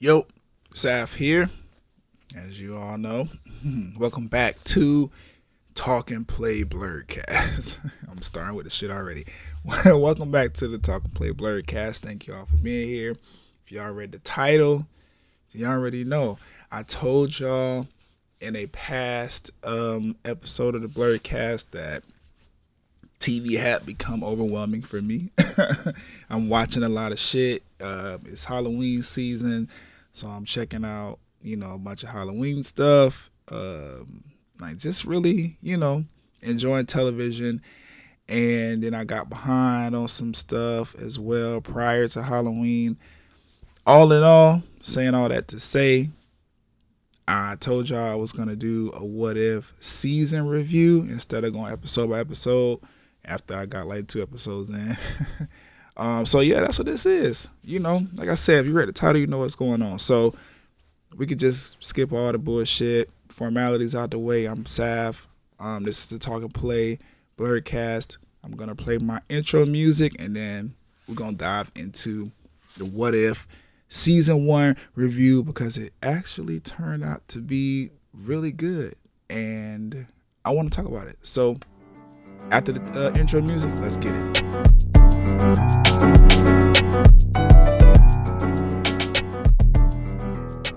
Yo, Saf here. As you all know, welcome back to Talk and Play Blurredcast. I'm starting with the shit already. welcome back to the Talk and Play Blurredcast. Thank you all for being here. If y'all read the title, you already know. I told y'all in a past um, episode of the Blurredcast that TV had become overwhelming for me. I'm watching a lot of shit. Uh, it's Halloween season, so I'm checking out, you know, a bunch of Halloween stuff. Um, like just really, you know, enjoying television. And then I got behind on some stuff as well prior to Halloween. All in all, saying all that to say, I told y'all I was gonna do a what if season review instead of going episode by episode after I got like two episodes in. um, so yeah, that's what this is. You know, like I said, if you read the title, you know what's going on. So we could just skip all the bullshit, formalities out the way. I'm Sav. Um, this is the Talk and Play Blurcast. I'm gonna play my intro music and then we're gonna dive into the what if season one review because it actually turned out to be really good and I want to talk about it. So after the uh, intro music, let's get it.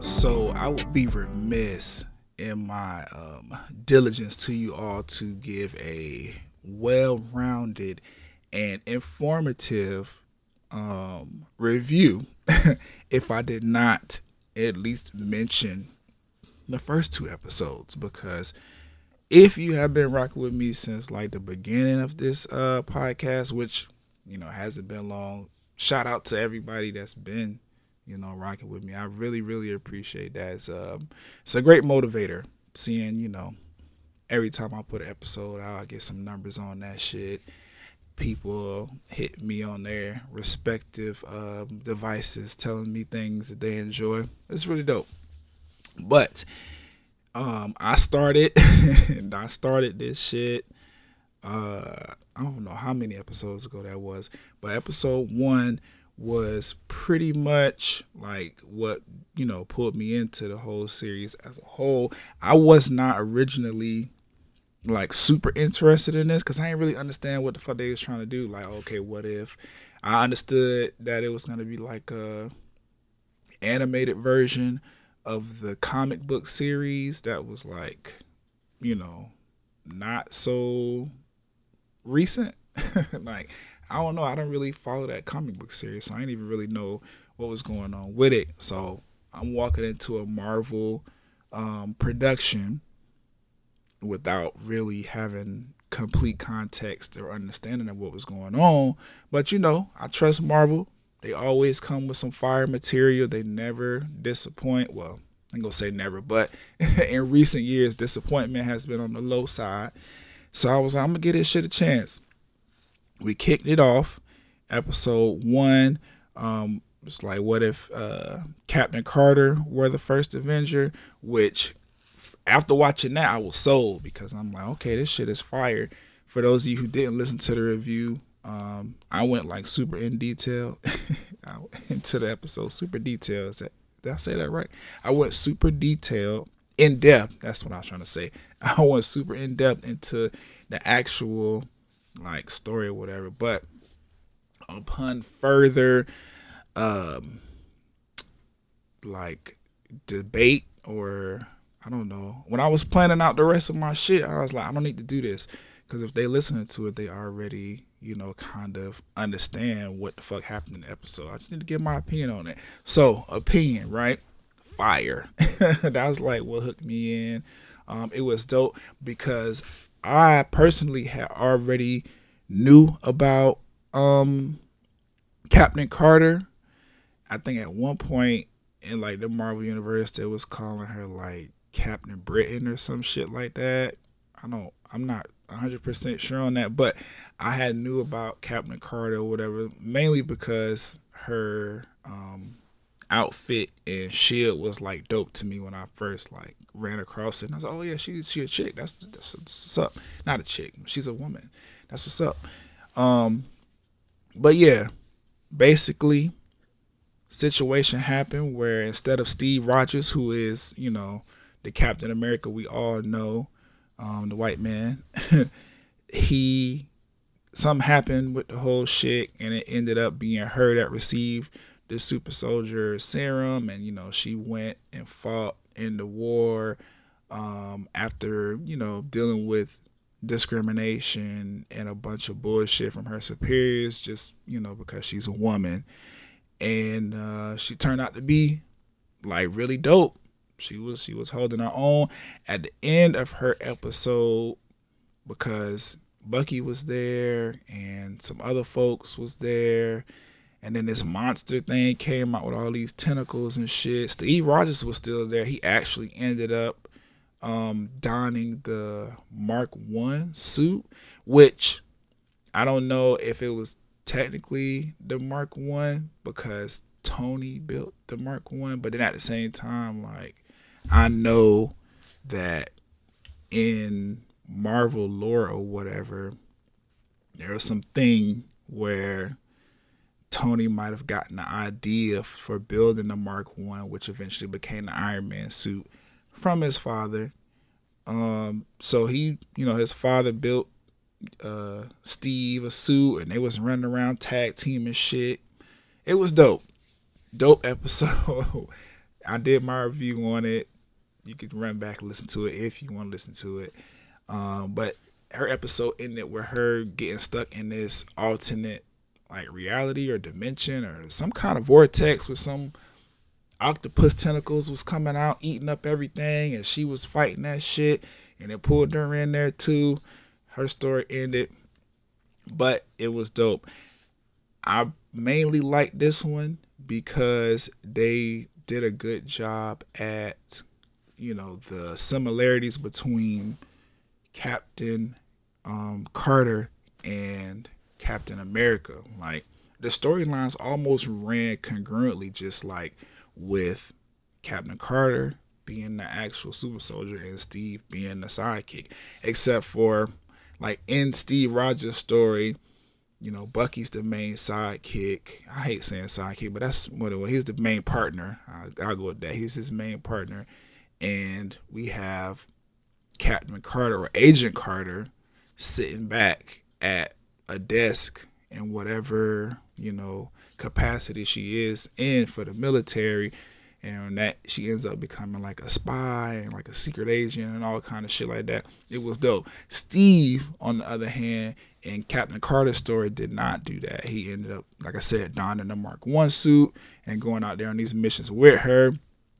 So I would be remiss in my um, diligence to you all to give a well-rounded and informative um, review if I did not at least mention the first two episodes. Because if you have been rocking with me since like the beginning of this uh podcast, which you know hasn't been long, shout out to everybody that's been you know rocking with me. I really really appreciate that. It's um it's a great motivator seeing you know every time I put an episode out, I get some numbers on that shit. People hit me on their respective um, devices, telling me things that they enjoy. It's really dope. But um, I started I started this shit. Uh, I don't know how many episodes ago that was, but episode one was pretty much like what you know pulled me into the whole series as a whole. I was not originally like super interested in this because I didn't really understand what the fuck they was trying to do. Like, okay, what if I understood that it was gonna be like a animated version of the comic book series that was like, you know, not so recent. like, I don't know. I don't really follow that comic book series, so I didn't even really know what was going on with it. So I'm walking into a Marvel um, production without really having complete context or understanding of what was going on. But you know, I trust Marvel. They always come with some fire material. They never disappoint. Well, I'm gonna say never, but in recent years, disappointment has been on the low side. So I was like, I'm gonna give this shit a chance. We kicked it off. Episode one. Um, it's like, what if uh, Captain Carter were the first Avenger? Which, after watching that, I was sold because I'm like, okay, this shit is fire. For those of you who didn't listen to the review, um, I went like super in detail into the episode, super detail. Is that did I say that right? I went super detailed, in depth. That's what I was trying to say. I went super in depth into the actual like story or whatever. But upon further um like debate or I don't know. When I was planning out the rest of my shit, I was like, I don't need to do this because if they listening to it, they already you know, kind of understand what the fuck happened in the episode. I just need to give my opinion on it. So, opinion, right? Fire. that was like what hooked me in. Um, it was dope because I personally had already knew about um, Captain Carter. I think at one point in like the Marvel universe, they was calling her like Captain Britain or some shit like that. I don't. I'm not 100% sure on that, but I had knew about Captain Carter or whatever mainly because her um, outfit and shield was like dope to me when I first like ran across it. And I was like, oh yeah, she's she a chick. That's, that's what's up. Not a chick. She's a woman. That's what's up. Um, but yeah, basically, situation happened where instead of Steve Rogers, who is, you know, the Captain America we all know, um, the white man, he something happened with the whole shit and it ended up being her that received the super soldier serum and you know she went and fought in the war um, after you know dealing with discrimination and a bunch of bullshit from her superiors just you know because she's a woman and uh, she turned out to be like really dope she was she was holding her own at the end of her episode because Bucky was there and some other folks was there. And then this monster thing came out with all these tentacles and shit. Steve Rogers was still there. He actually ended up um, donning the Mark One suit, which I don't know if it was technically the Mark One because Tony built the Mark One, but then at the same time, like I know that in Marvel lore or whatever, there was some thing where Tony might have gotten the idea for building the Mark One, which eventually became the Iron Man suit, from his father. Um, so he, you know, his father built uh, Steve a suit, and they was running around tag team and shit. It was dope, dope episode. I did my review on it. You could run back and listen to it if you want to listen to it. Um, but her episode ended with her getting stuck in this alternate like reality or dimension or some kind of vortex with some octopus tentacles was coming out eating up everything and she was fighting that shit and it pulled her in there too. Her story ended but it was dope. I mainly like this one because they did a good job at you know the similarities between Captain um, Carter and Captain America. Like the storylines almost ran congruently, just like with Captain Carter being the actual super soldier and Steve being the sidekick, except for like in Steve Rogers' story. You know, Bucky's the main sidekick. I hate saying sidekick, but that's what it was. He's the main partner. I'll, I'll go with that. He's his main partner. And we have Captain Carter or Agent Carter sitting back at a desk in whatever, you know, capacity she is in for the military and that she ends up becoming like a spy and like a secret agent and all kind of shit like that. It was dope. Steve, on the other hand, in Captain Carter's story, did not do that. He ended up, like I said, donning the Mark One suit and going out there on these missions with her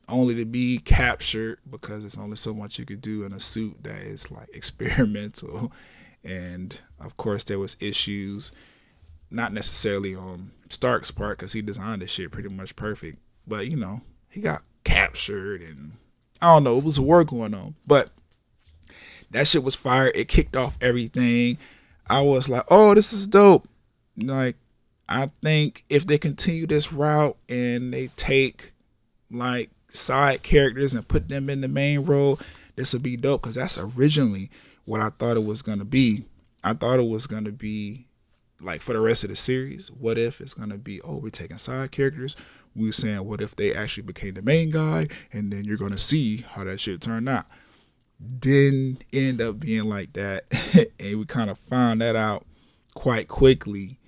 only to be captured because there's only so much you could do in a suit that is like experimental and of course there was issues not necessarily on stark's part because he designed this shit pretty much perfect but you know he got captured and i don't know it was a war going on. But that shit was fire. It kicked off everything. I was like oh this is dope. Like i think if they continue this route and they take like side characters and put them in the main role, this would be dope because that's originally what I thought it was gonna be. I thought it was gonna be like for the rest of the series. What if it's gonna be oh we're taking side characters? We are saying what if they actually became the main guy, and then you're gonna see how that shit turned out. Didn't end up being like that, and we kind of found that out quite quickly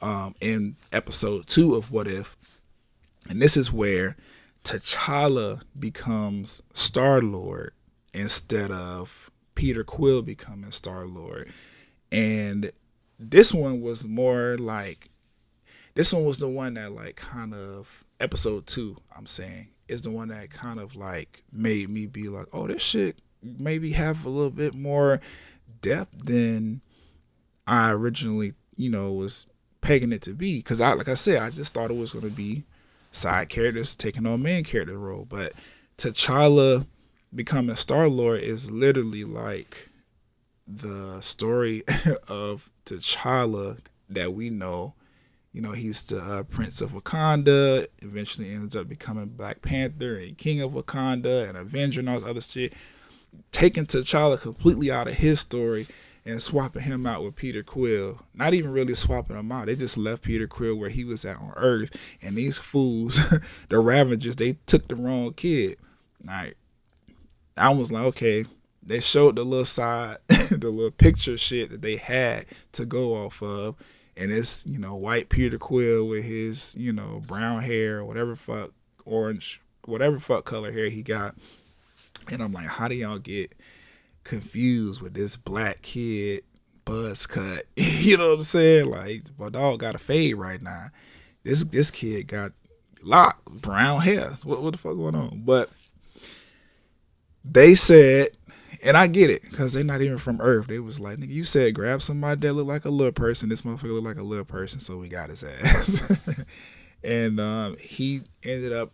um, in episode two of What If. And this is where T'Challa becomes Star Lord instead of Peter Quill becoming Star Lord. And this one was more like this one was the one that like kind of episode two, I'm saying, is the one that kind of like made me be like, oh, this shit maybe have a little bit more depth than I originally, you know, was pegging it to be. Cause I like I said, I just thought it was gonna be side characters taking on main character role. But T'Challa becoming Star Lord is literally like the story of T'Challa that we know. You know, he's the uh, Prince of Wakanda. Eventually, ends up becoming Black Panther and King of Wakanda and Avenger and all this other shit. Taking T'Challa completely out of his story and swapping him out with Peter Quill. Not even really swapping him out. They just left Peter Quill where he was at on Earth. And these fools, the Ravagers, they took the wrong kid. Like, I was like, okay. They showed the little side, the little picture shit that they had to go off of. And it's, you know, white Peter Quill with his, you know, brown hair, whatever fuck, orange, whatever fuck color hair he got. And I'm like, how do y'all get confused with this black kid buzz cut. you know what I'm saying? Like my dog got a fade right now. This this kid got locked, brown hair. What what the fuck going on? But they said, and I get it, because they're not even from Earth. They was like, nigga, you said grab somebody that look like a little person. This motherfucker look like a little person, so we got his ass. and um, he ended up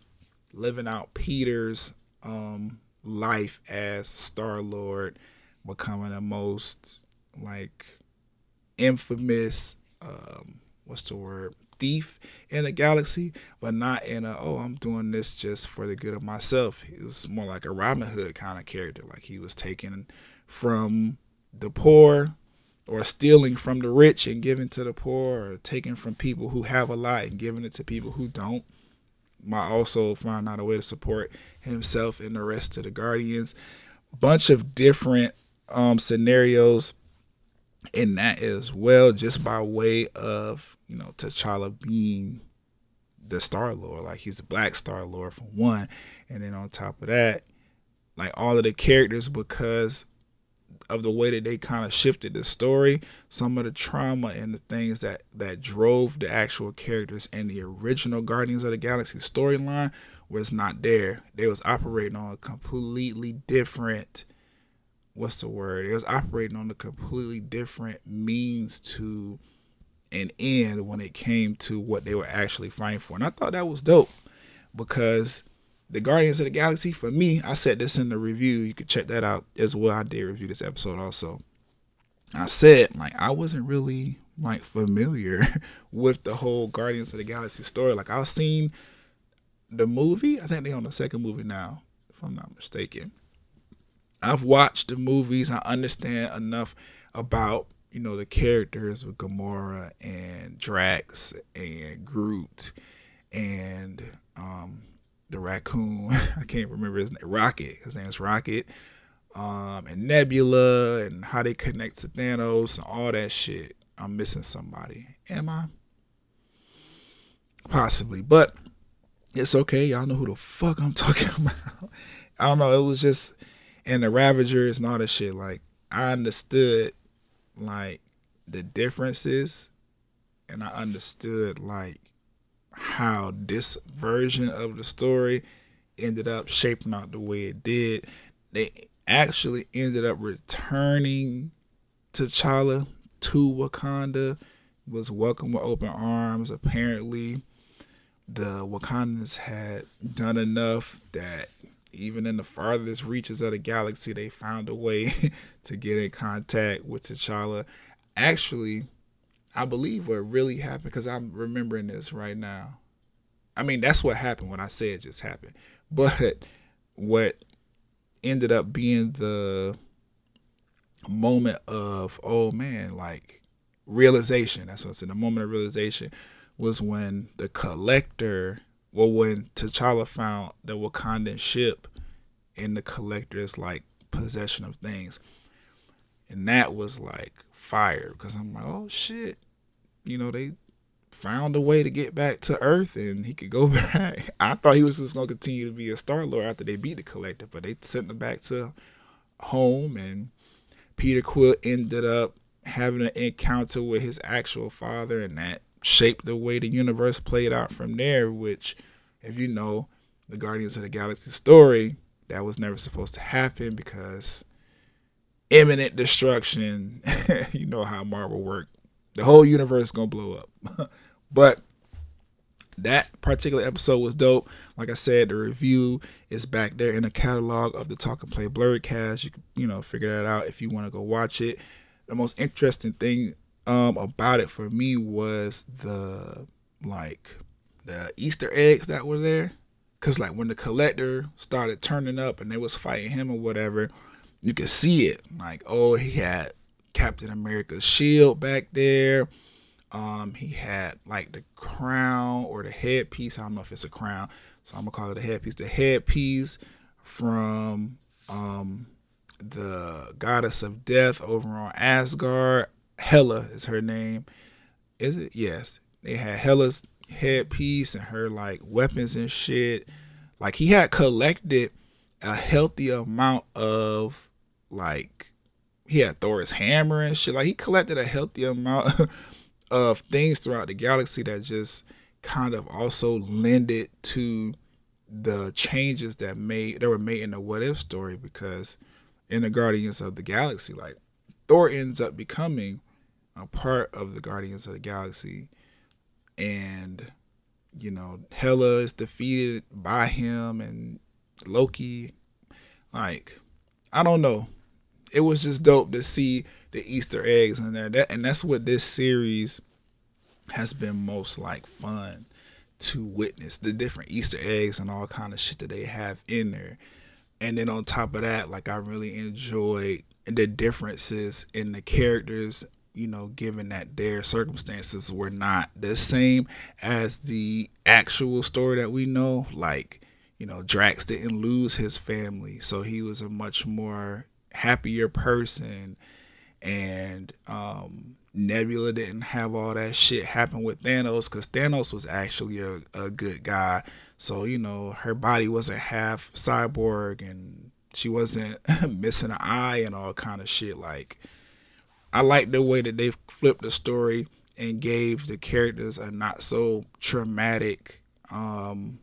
living out Peter's um, life as Star Lord, becoming the most like infamous um, what's the word thief in a galaxy, but not in a oh I'm doing this just for the good of myself. He was more like a Robin Hood kind of character, like he was taking from the poor or stealing from the rich and giving to the poor or taking from people who have a lot and giving it to people who don't might also find out a way to support himself and the rest of the Guardians. Bunch of different um, scenarios in that as well, just by way of you know T'Challa being the Star Lord, like he's the Black Star Lord for one, and then on top of that, like all of the characters because of the way that they kind of shifted the story, some of the trauma and the things that that drove the actual characters and the original Guardians of the Galaxy storyline was not there. They was operating on a completely different what's the word? It was operating on a completely different means to an end when it came to what they were actually fighting for. And I thought that was dope because the Guardians of the Galaxy, for me, I said this in the review. You could check that out as well. I did review this episode also. I said, like, I wasn't really like familiar with the whole Guardians of the Galaxy story. Like I've seen the movie. I think they're on the second movie now, if I'm not mistaken. I've watched the movies. I understand enough about you know the characters with Gamora and Drax and Groot and um, the raccoon. I can't remember his name. Rocket. His name is Rocket. Um, and Nebula and how they connect to Thanos and all that shit. I'm missing somebody. Am I? Possibly, but it's okay. Y'all know who the fuck I'm talking about. I don't know. It was just and the Ravagers and all that shit. Like I understood like the differences, and I understood like how this version of the story ended up shaping out the way it did. They actually ended up returning to T'Challa to Wakanda, was welcomed with open arms. Apparently, the Wakandans had done enough that even in the farthest reaches of the galaxy, they found a way to get in contact with T'Challa. Actually, I believe what really happened because I'm remembering this right now. I mean, that's what happened when I say it just happened. But what ended up being the moment of, oh man, like realization. That's what it's in the moment of realization was when the collector, well, when T'Challa found the Wakandan ship in the collector's like possession of things. And that was like fire because I'm like, oh shit, you know, they found a way to get back to Earth and he could go back. I thought he was just gonna continue to be a Star Lord after they beat the Collector, but they sent him back to home and Peter Quill ended up having an encounter with his actual father and that shaped the way the universe played out from there, which if you know the Guardians of the Galaxy story, that was never supposed to happen because imminent destruction. you know how Marvel worked. The whole universe is gonna blow up. but that particular episode was dope. Like I said, the review is back there in the catalog of the Talk and Play Blurred cast. You can, you know, figure that out if you want to go watch it. The most interesting thing um, about it for me was the like the Easter eggs that were there. Cause like when the collector started turning up and they was fighting him or whatever, you could see it. Like, oh, he had Captain America's shield back there. Um, he had like the crown or the headpiece. I don't know if it's a crown, so I'm gonna call it a headpiece. The headpiece from um, the goddess of death over on Asgard. Hela is her name. Is it? Yes. They had Hela's headpiece and her like weapons and shit. Like he had collected a healthy amount of like he had Thor's hammer and shit. Like he collected a healthy amount of things throughout the galaxy that just kind of also lended to the changes that made that were made in the what if story because in the Guardians of the Galaxy, like Thor ends up becoming a part of the Guardians of the Galaxy and you know Hela is defeated by him and Loki like I don't know it was just dope to see the Easter eggs in there. That and that's what this series has been most like fun to witness the different Easter eggs and all kind of shit that they have in there. And then on top of that, like I really enjoyed the differences in the characters, you know, given that their circumstances were not the same as the actual story that we know. Like, you know, Drax didn't lose his family, so he was a much more happier person and um, Nebula didn't have all that shit happen with Thanos because Thanos was actually a, a good guy. So, you know, her body wasn't half cyborg and she wasn't missing an eye and all kind of shit. Like, I like the way that they flipped the story and gave the characters a not so traumatic um,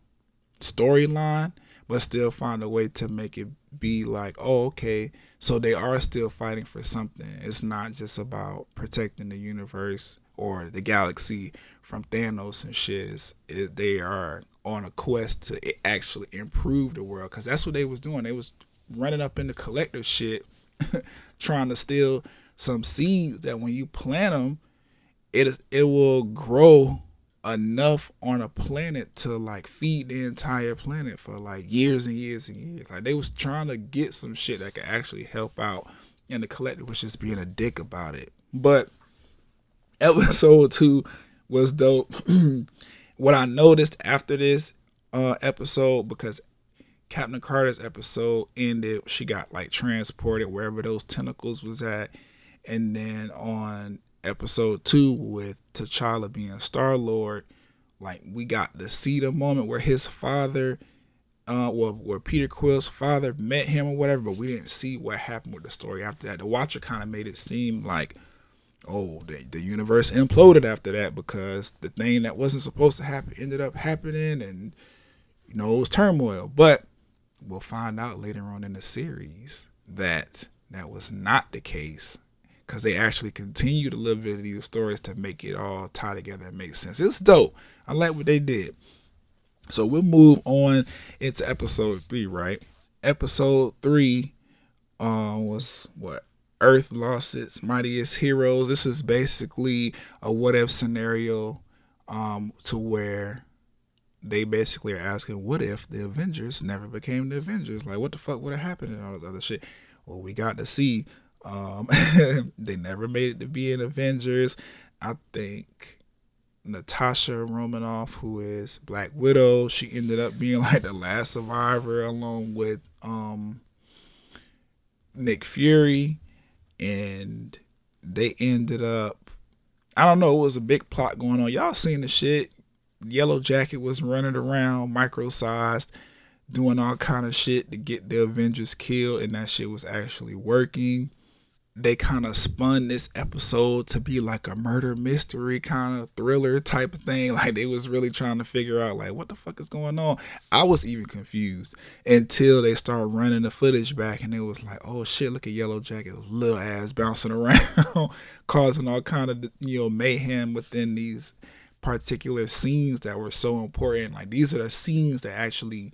storyline, but still find a way to make it be like, oh, okay, so they are still fighting for something. It's not just about protecting the universe or the galaxy from Thanos and shit. It, they are on a quest to actually improve the world because that's what they was doing. They was running up in the Collector's shit, trying to steal some seeds that when you plant them, it it will grow enough on a planet to like feed the entire planet for like years and years and years. Like they was trying to get some shit that could actually help out, and the Collector was just being a dick about it. But episode two was dope. what I noticed after this uh, episode, because Captain Carter's episode ended, she got like transported wherever those tentacles was at, and then on episode two with T'Challa being Star Lord, like we got the moment where his father, uh, well, where Peter Quill's father met him or whatever, but we didn't see what happened with the story after that. The Watcher kind of made it seem like, oh, the, the universe imploded after that because the thing that wasn't supposed to happen ended up happening, and you know it was turmoil. But we'll find out later on in the series that that was not the case because they actually continue to live into these stories to make it all tie together and make sense. It's dope. I like what they did. So we'll move on into episode three, right? Episode three uh, was what? Earth lost its mightiest heroes. This is basically a what if scenario um, to where they basically are asking, what if the Avengers never became the Avengers? Like, what the fuck would have happened and all this other shit? Well, we got to see um, they never made it to be in Avengers. I think Natasha Romanoff, who is Black Widow, she ended up being like the last survivor along with um, Nick Fury. And they ended up, I don't know, it was a big plot going on. Y'all seen the shit. Yellow Jacket was running around, micro sized, doing all kind of shit to get the Avengers killed, and that shit was actually working they kind of spun this episode to be like a murder mystery kind of thriller type of thing. Like they was really trying to figure out like what the fuck is going on. I was even confused until they started running the footage back and it was like, oh shit, look at Yellow Jacket, little ass bouncing around, causing all kind of you know mayhem within these particular scenes that were so important. Like these are the scenes that actually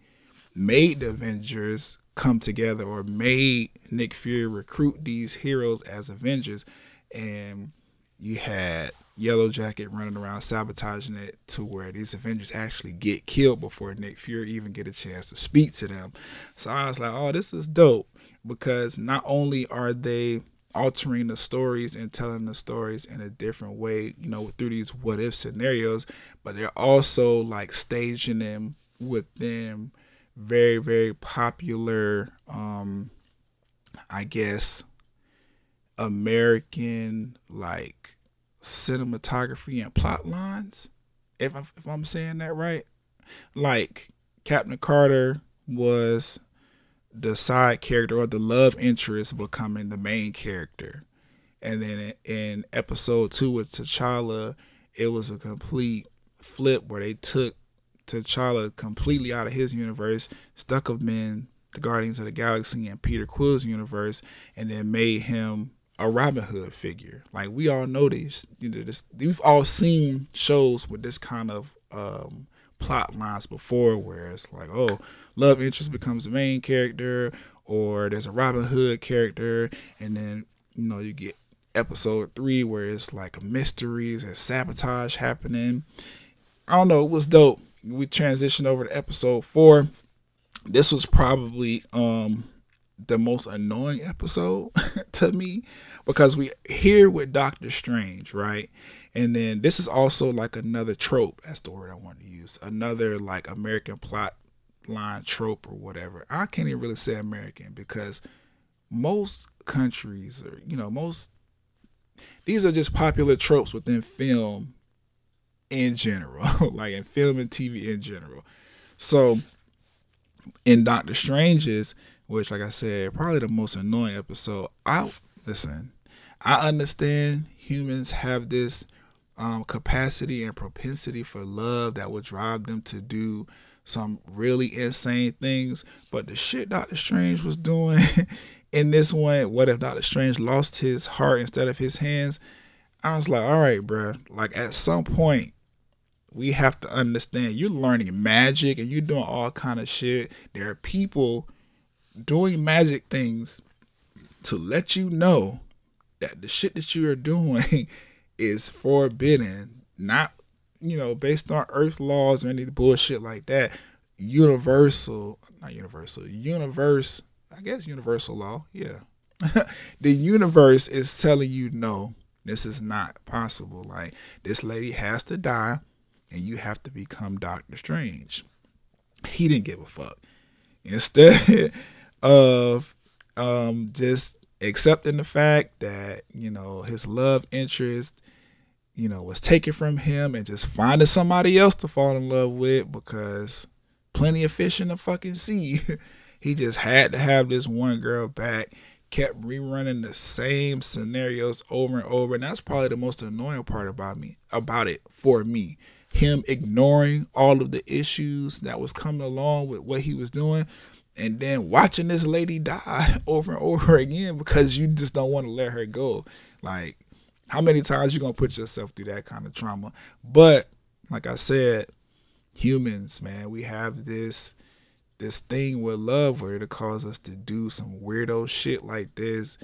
made the Avengers come together or made Nick Fury recruit these heroes as Avengers. And you had Yellow Jacket running around sabotaging it to where these Avengers actually get killed before Nick Fury even get a chance to speak to them. So I was like, oh, this is dope because not only are they altering the stories and telling the stories in a different way, you know, through these what if scenarios, but they're also like staging them within very, very popular, um, I guess, American like cinematography and plot lines. If I'm, if I'm saying that right, like Captain Carter was the side character or the love interest becoming the main character. And then in episode two with T'Challa, it was a complete flip where they took T'Challa completely out of his universe, stuck him in the Guardians of the Galaxy and Peter Quill's universe, and then made him a Robin Hood figure. Like we all know this, you know, this we've all seen shows with this kind of um, plot lines before where it's like, oh, love interest becomes the main character, or there's a Robin Hood character, and then you know you get episode three where it's like mysteries and sabotage happening. I don't know, it was dope. We transitioned over to episode four. This was probably um the most annoying episode to me because we here with Doctor Strange, right? And then this is also like another trope. That's the word I want to use. Another like American plot line trope or whatever. I can't even really say American because most countries or you know most these are just popular tropes within film in general, like in film and TV in general. So in Doctor Strange's, which like I said, probably the most annoying episode. I listen, I understand humans have this um, capacity and propensity for love that would drive them to do some really insane things. But the shit Doctor Strange was doing in this one, what if Doctor Strange lost his heart instead of his hands? I was like, all right, bro. Like at some point, we have to understand you're learning magic and you're doing all kind of shit. There are people doing magic things to let you know that the shit that you are doing is forbidden, not you know based on Earth laws or any bullshit like that. Universal, not universal, universe. I guess universal law. Yeah, the universe is telling you no, this is not possible. Like this lady has to die, and you have to become Doctor Strange. He didn't give a fuck. Instead of um, just accepting the fact that you know his love interest you know was taken from him and just finding somebody else to fall in love with because plenty of fish in the fucking sea he just had to have this one girl back kept rerunning the same scenarios over and over and that's probably the most annoying part about me about it for me him ignoring all of the issues that was coming along with what he was doing and then watching this lady die over and over again because you just don't want to let her go. Like, how many times you gonna put yourself through that kind of trauma? But like I said, humans, man, we have this this thing with love where it cause us to do some weirdo shit like this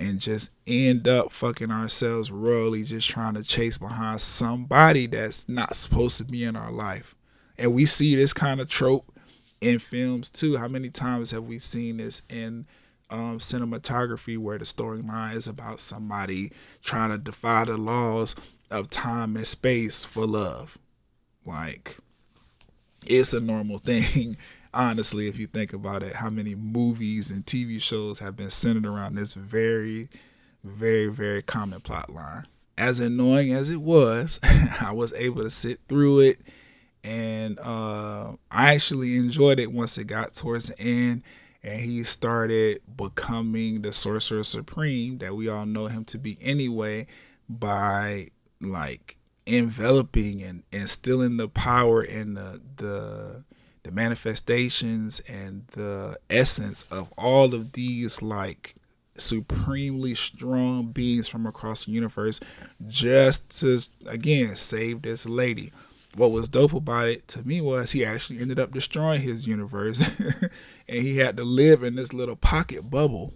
and just end up fucking ourselves royally just trying to chase behind somebody that's not supposed to be in our life. And we see this kind of trope in films too. How many times have we seen this in um, cinematography where the storyline is about somebody trying to defy the laws of time and space for love? Like, it's a normal thing. Honestly, if you think about it, how many movies and TV shows have been centered around this very, very, very common plot line. As annoying as it was, I was able to sit through it and uh, I actually enjoyed it once it got towards the end and he started becoming the sorcerer supreme that we all know him to be anyway by like enveloping and instilling the power and the the the manifestations and the essence of all of these like supremely strong beings from across the universe just to again save this lady. What was dope about it to me was he actually ended up destroying his universe and he had to live in this little pocket bubble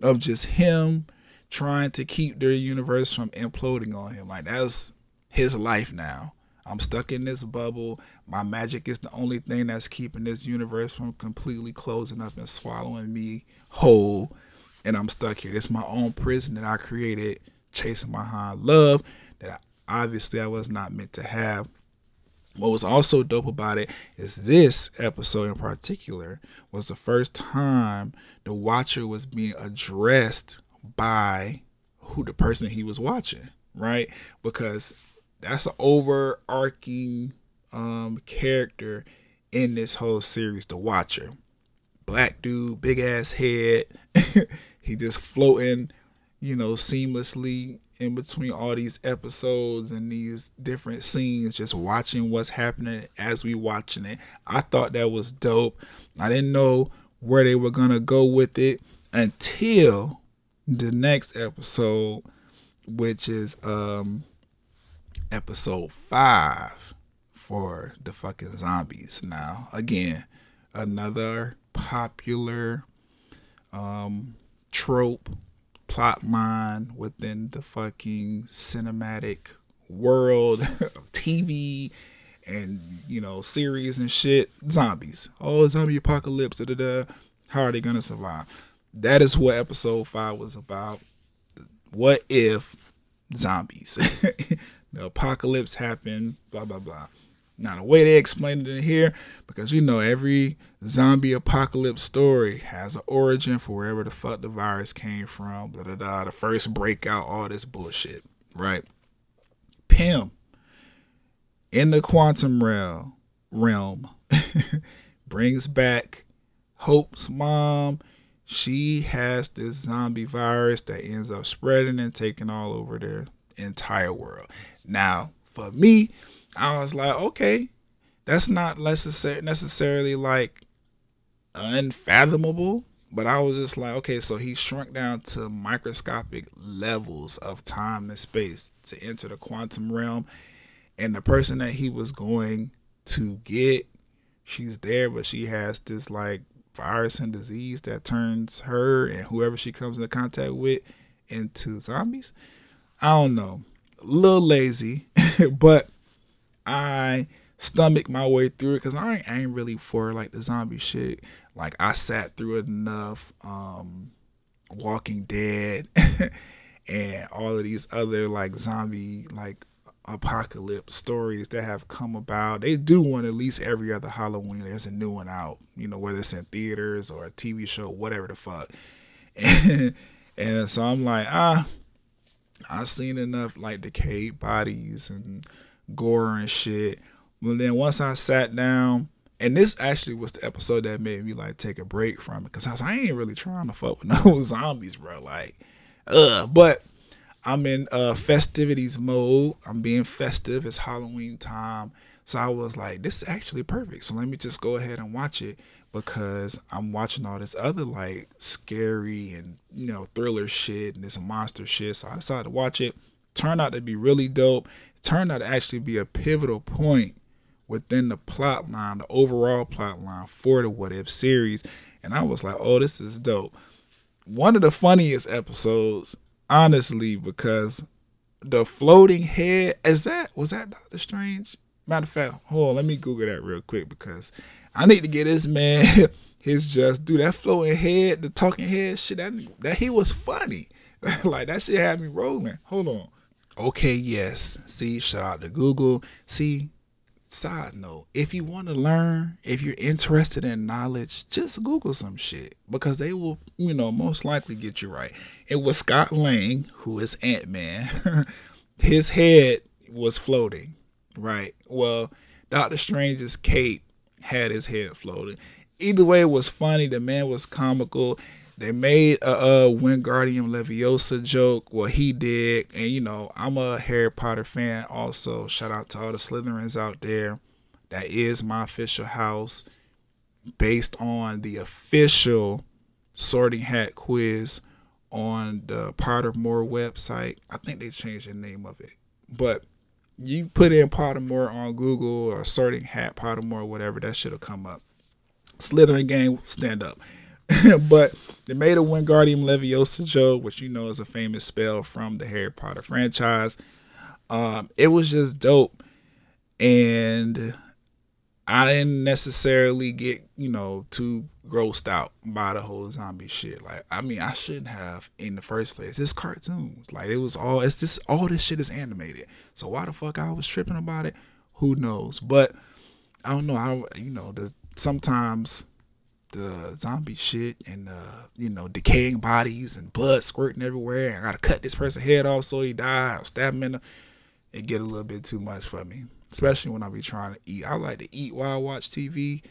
of just him trying to keep their universe from imploding on him. Like that's his life now i'm stuck in this bubble my magic is the only thing that's keeping this universe from completely closing up and swallowing me whole and I'm stuck here. It's my own prison that I created, chasing my high love that I, obviously I was not meant to have. What was also dope about it is this episode in particular was the first time the watcher was being addressed by who the person he was watching, right? Because that's an overarching um, character in this whole series, the Watcher. Black dude, big ass head. he just floating, you know, seamlessly in between all these episodes and these different scenes, just watching what's happening as we watching it. I thought that was dope. I didn't know where they were gonna go with it until the next episode, which is um episode five for the fucking zombies. Now, again, another popular um trope plot line within the fucking cinematic world of TV and you know series and shit. Zombies. Oh, zombie apocalypse. Da, da, da. How are they gonna survive? That is what episode five was about. What if zombies? the apocalypse happened. Blah blah blah. Now the way they explained it in here, because you know every zombie apocalypse story has an origin for wherever the fuck the virus came from. Blah, blah, blah. The first breakout, all this bullshit, right? Pym in the quantum realm realm brings back Hope's mom. She has this zombie virus that ends up spreading and taking all over the entire world. Now, for me, I was like, okay, that's not necessar- necessarily like unfathomable, but I was just like, okay, so he shrunk down to microscopic levels of time and space to enter the quantum realm. And the person that he was going to get, she's there, but she has this like virus and disease that turns her and whoever she comes into contact with into zombies. I don't know. A little lazy, but I stomach my way through it because I ain't, I ain't really for like the zombie shit. Like I sat through enough. Um, Walking Dead and all of these other like zombie like apocalypse stories that have come about. They do one at least every other Halloween. There's a new one out, you know, whether it's in theaters or a TV show, whatever the fuck. And, and so I'm like, ah, I've seen enough like decayed bodies and gore and shit. But then once I sat down, and this actually was the episode that made me like take a break from it, cause I was I ain't really trying to fuck with no zombies, bro. Like, uh, but I'm in uh festivities mode. I'm being festive. It's Halloween time. So I was like, this is actually perfect. So let me just go ahead and watch it because I'm watching all this other like scary and you know thriller shit and this monster shit. So I decided to watch it. Turned out to be really dope. It turned out to actually be a pivotal point within the plot line, the overall plot line for the What If series. And I was like, oh, this is dope. One of the funniest episodes, honestly, because the floating head is that was that Doctor Strange? Matter of fact, hold on, let me Google that real quick because I need to get this man his just do that floating head, the talking head shit. That that he was funny. like that shit had me rolling. Hold on. Okay, yes. See, shout out to Google. See, side note, if you want to learn, if you're interested in knowledge, just Google some shit because they will, you know, most likely get you right. It was Scott Lang, who is Ant Man. His head was floating, right? Well, Doctor Strange's cape had his head floating. Either way, it was funny. The man was comical. They made a, a Wingardium Leviosa joke. Well, he did, and you know, I'm a Harry Potter fan. Also, shout out to all the Slytherins out there. That is my official house, based on the official Sorting Hat quiz on the Pottermore website. I think they changed the name of it, but you put in Pottermore on Google or Sorting Hat Pottermore, whatever, that should have come up. Slytherin gang, stand up. but they made a Wingardium Leviosa joke, which you know is a famous spell from the Harry Potter franchise. Um, it was just dope, and I didn't necessarily get, you know, too grossed out by the whole zombie shit. Like, I mean, I shouldn't have in the first place. It's cartoons. Like, it was all, it's just, all this shit is animated. So why the fuck I was tripping about it? Who knows? But I don't know. I, you know, the sometimes the zombie shit and uh, you know, decaying bodies and blood squirting everywhere. I gotta cut this person's head off so he die. I'll stab him in the, it get a little bit too much for me especially when I be trying to eat. I like to eat while I watch TV.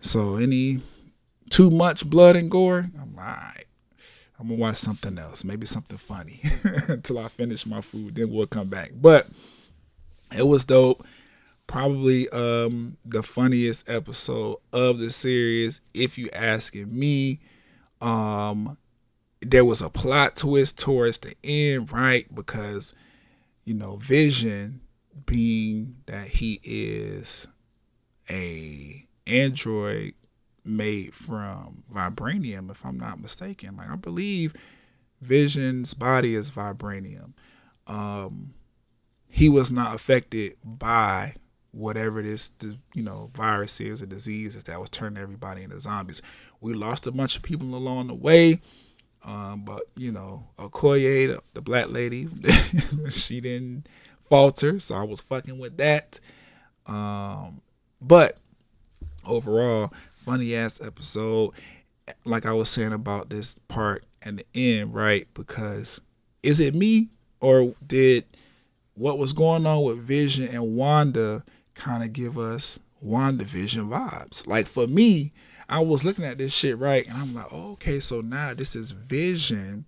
So any too much blood and gore, I'm like, I'm gonna watch something else, maybe something funny until I finish my food. Then we'll come back. But it was dope. Probably um the funniest episode of the series, if you asking me. Um there was a plot twist towards the end, right? Because, you know, Vision being that he is a android made from vibranium if i'm not mistaken. Like i believe vision's body is vibranium. Um he was not affected by whatever this you know virus is or disease that was turning everybody into zombies. We lost a bunch of people along the way um, but you know okoye the, the black lady she didn't falter, so I was fucking with that. Um, but overall, funny ass episode. Like I was saying about this part and the end, right? Because is it me or did what was going on with Vision and Wanda kind of give us WandaVision vibes? Like for me, I was looking at this shit right, and I'm like, oh, okay, so now this is Vision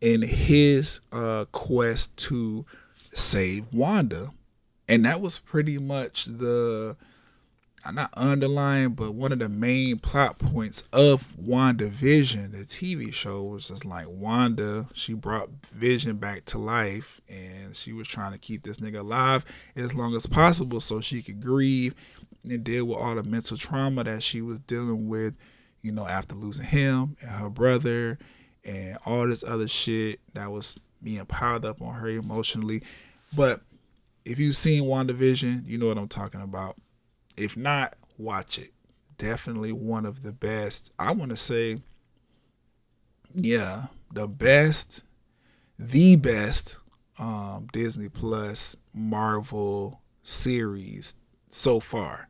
in his uh quest to save Wanda. And that was pretty much the not underlying, but one of the main plot points of WandaVision, the TV show, was just like Wanda, she brought Vision back to life and she was trying to keep this nigga alive as long as possible so she could grieve and deal with all the mental trauma that she was dealing with, you know, after losing him and her brother and all this other shit that was being piled up on her emotionally. But if you've seen WandaVision, you know what I'm talking about. If not, watch it. Definitely one of the best. I want to say, yeah, the best, the best um, Disney Plus Marvel series so far.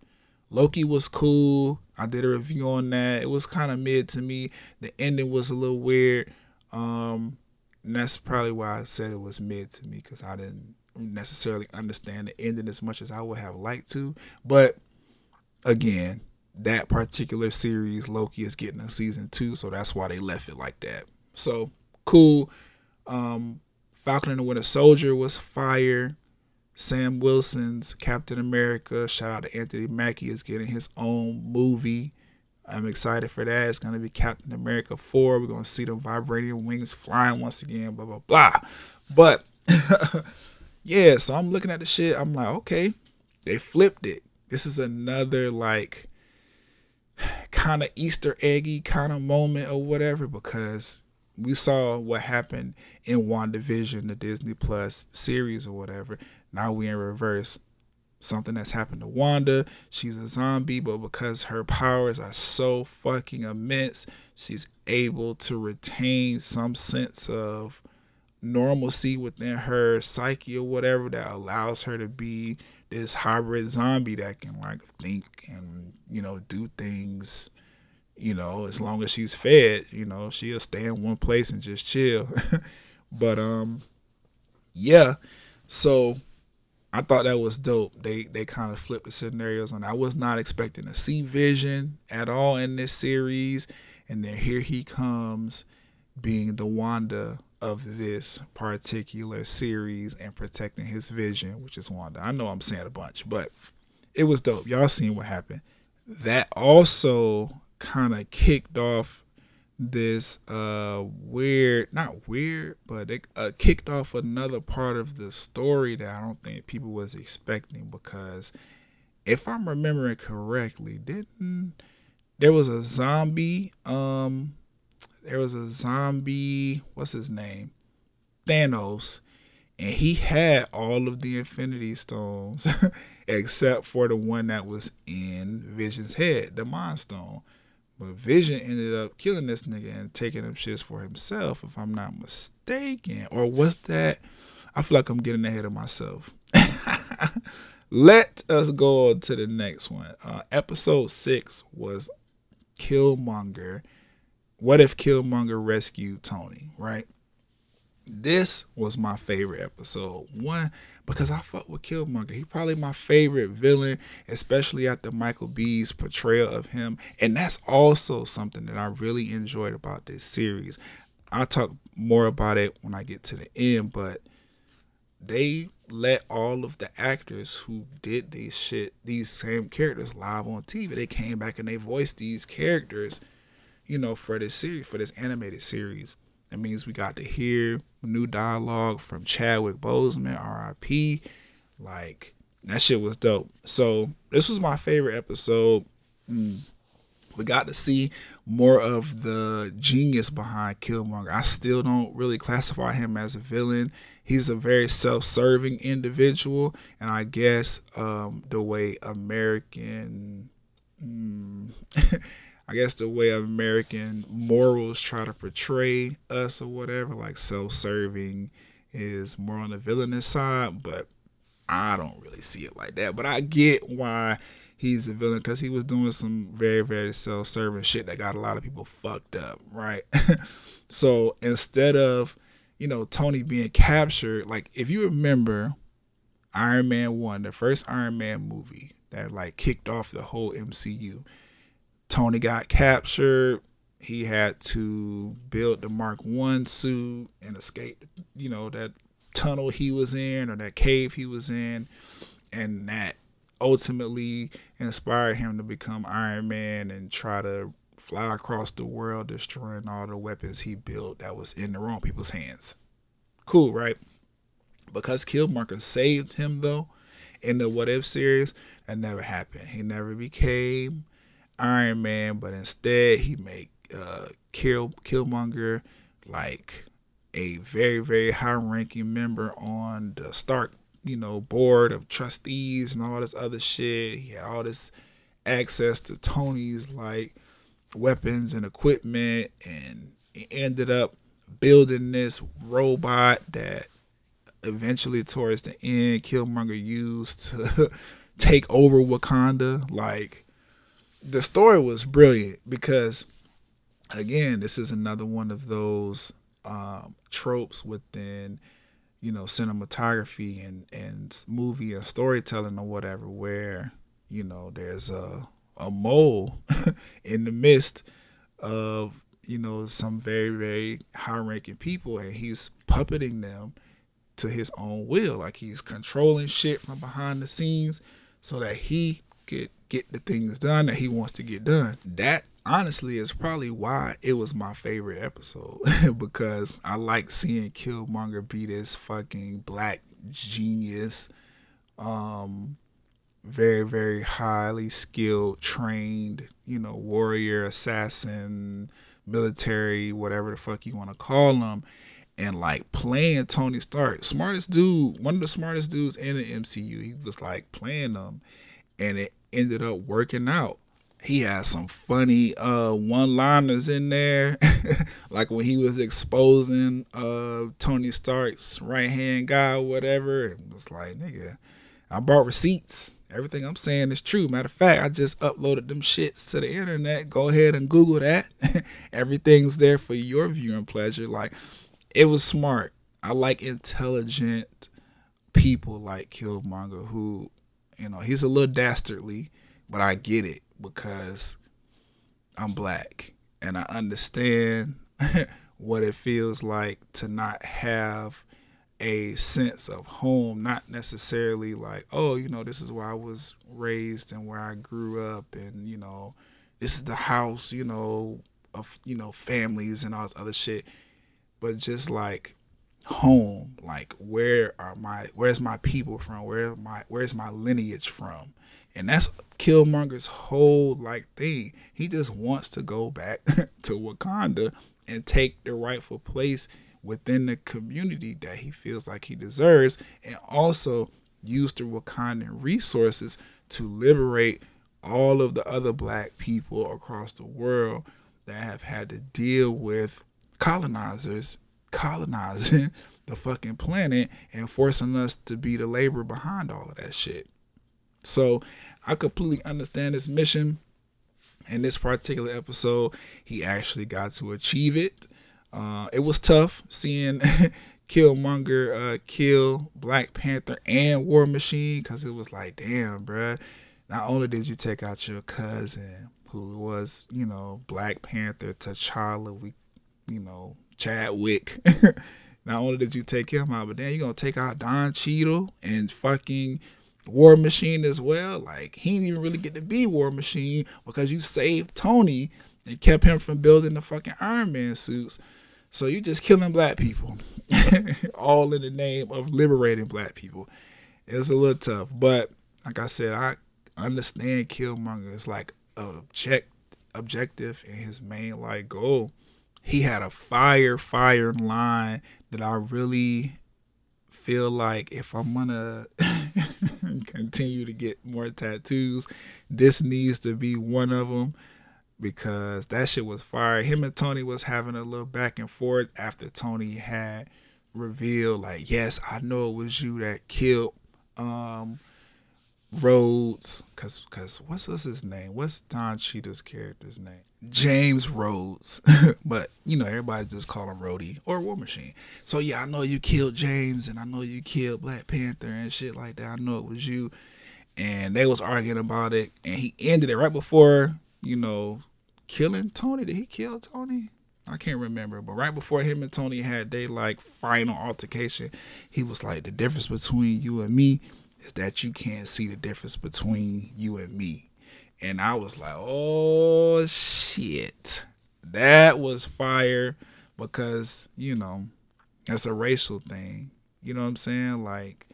Loki was cool. I did a review on that. It was kind of mid to me. The ending was a little weird. Um, and that's probably why I said it was mid to me because I didn't necessarily understand the ending as much as I would have liked to. But again, that particular series, Loki is getting a season two, so that's why they left it like that. So cool. Um, Falcon and the Winter Soldier was fire. Sam Wilson's Captain America. Shout out to Anthony Mackie is getting his own movie. I'm excited for that. It's gonna be Captain America 4. We're gonna see the vibrating wings flying once again, blah blah blah. But yeah, so I'm looking at the shit. I'm like, okay, they flipped it. This is another like kind of Easter eggy kind of moment or whatever because we saw what happened in WandaVision, the Disney Plus series or whatever. Now we in reverse. Something that's happened to Wanda. She's a zombie, but because her powers are so fucking immense, she's able to retain some sense of normalcy within her psyche or whatever that allows her to be this hybrid zombie that can like think and you know do things you know as long as she's fed you know she'll stay in one place and just chill but um yeah so I thought that was dope. They they kind of flipped the scenarios on. I was not expecting to see Vision at all in this series, and then here he comes, being the Wanda of this particular series and protecting his vision, which is Wanda. I know I'm saying a bunch, but it was dope. Y'all seen what happened. That also kind of kicked off this uh weird not weird but it uh, kicked off another part of the story that i don't think people was expecting because if i'm remembering correctly didn't there was a zombie um there was a zombie, what's his name? Thanos and he had all of the Infinity Stones except for the one that was in Vision's head, the Mind Stone. But Vision ended up killing this nigga and taking them shits for himself, if I'm not mistaken. Or was that? I feel like I'm getting ahead of myself. Let us go on to the next one. Uh, episode six was Killmonger. What if Killmonger rescued Tony? Right. This was my favorite episode. One because I fuck with Killmonger. He probably my favorite villain, especially after Michael B's portrayal of him. And that's also something that I really enjoyed about this series. I'll talk more about it when I get to the end, but they let all of the actors who did these shit, these same characters live on TV. They came back and they voiced these characters, you know, for this series, for this animated series. That means we got to hear new dialogue from Chadwick Boseman, R.I.P. Like that shit was dope. So this was my favorite episode. Mm. We got to see more of the genius behind Killmonger. I still don't really classify him as a villain. He's a very self-serving individual, and I guess um, the way American. Mm, I guess the way American morals try to portray us or whatever, like self-serving, is more on the villainous side. But I don't really see it like that. But I get why he's a villain because he was doing some very very self-serving shit that got a lot of people fucked up, right? so instead of you know Tony being captured, like if you remember Iron Man one, the first Iron Man movie that like kicked off the whole MCU Tony got captured. He had to build the Mark One suit and escape, you know, that tunnel he was in or that cave he was in, and that ultimately inspired him to become Iron Man and try to fly across the world, destroying all the weapons he built that was in the wrong people's hands. Cool, right? Because Killmonger saved him though in the What If series, that never happened. He never became Iron Man, but instead he made uh, Kill Killmonger like a very very high ranking member on the Stark you know board of trustees and all this other shit. He had all this access to Tony's like weapons and equipment, and he ended up building this robot that eventually towards the end Killmonger used to take over Wakanda like the story was brilliant because again this is another one of those um, tropes within you know cinematography and and movie and storytelling or whatever where you know there's a a mole in the midst of you know some very very high ranking people and he's puppeting them to his own will. Like he's controlling shit from behind the scenes so that he could get the things done that he wants to get done. That honestly is probably why it was my favorite episode because I like seeing Killmonger be this fucking black genius, um, very very highly skilled, trained, you know, warrior, assassin, military, whatever the fuck you want to call him. And like playing Tony Stark, smartest dude, one of the smartest dudes in the MCU. He was like playing them, and it ended up working out. He had some funny uh, one-liners in there, like when he was exposing uh, Tony Stark's right-hand guy or whatever. It was like, nigga, I bought receipts. Everything I'm saying is true. Matter of fact, I just uploaded them shits to the internet. Go ahead and Google that. Everything's there for your viewing pleasure. Like, it was smart. I like intelligent people like Killmonger who you know, he's a little dastardly, but I get it because I'm black and I understand what it feels like to not have a sense of home, not necessarily like, oh, you know, this is where I was raised and where I grew up and, you know, this is the house, you know, of, you know, families and all this other shit. But just like home like where are my where's my people from? Where my where's my lineage from? And that's killmonger's whole like thing. He just wants to go back to wakanda and take the rightful place within the community that he feels like he deserves, and also use the Wakandan resources to liberate all of the other black people across the world that have had to deal with colonizers colonizing the fucking planet and forcing us to be the labor behind all of that shit. So I completely understand his mission. In this particular episode, he actually got to achieve it. Uh, it was tough seeing Killmonger uh, kill Black Panther and War Machine because it was like, damn, bruh. Not only did you take out your cousin, who was, you know, Black Panther, T'Challa, we, you know, Chadwick. Not only did you take him out, but then you're gonna take out Don Cheadle and fucking War Machine as well. Like he didn't even really get to be War Machine because you saved Tony and kept him from building the fucking Iron Man suits. So you just killing black people, all in the name of liberating black people. It's a little tough, but like I said, I understand Killmonger is like object objective and his main like goal he had a fire, fire line that I really feel like if I'm gonna continue to get more tattoos, this needs to be one of them because that shit was fire. Him and Tony was having a little back and forth after Tony had revealed, like, yes, I know it was you that killed um Rhodes, cause cause what's what's his name? What's Don Cheadle's character's name? James Rhodes, but you know everybody just call him Rhodey or War Machine. So yeah, I know you killed James, and I know you killed Black Panther and shit like that. I know it was you, and they was arguing about it, and he ended it right before you know killing Tony. Did he kill Tony? I can't remember, but right before him and Tony had their like final altercation, he was like, "The difference between you and me is that you can't see the difference between you and me. And I was like, oh shit. That was fire because, you know, that's a racial thing. You know what I'm saying? Like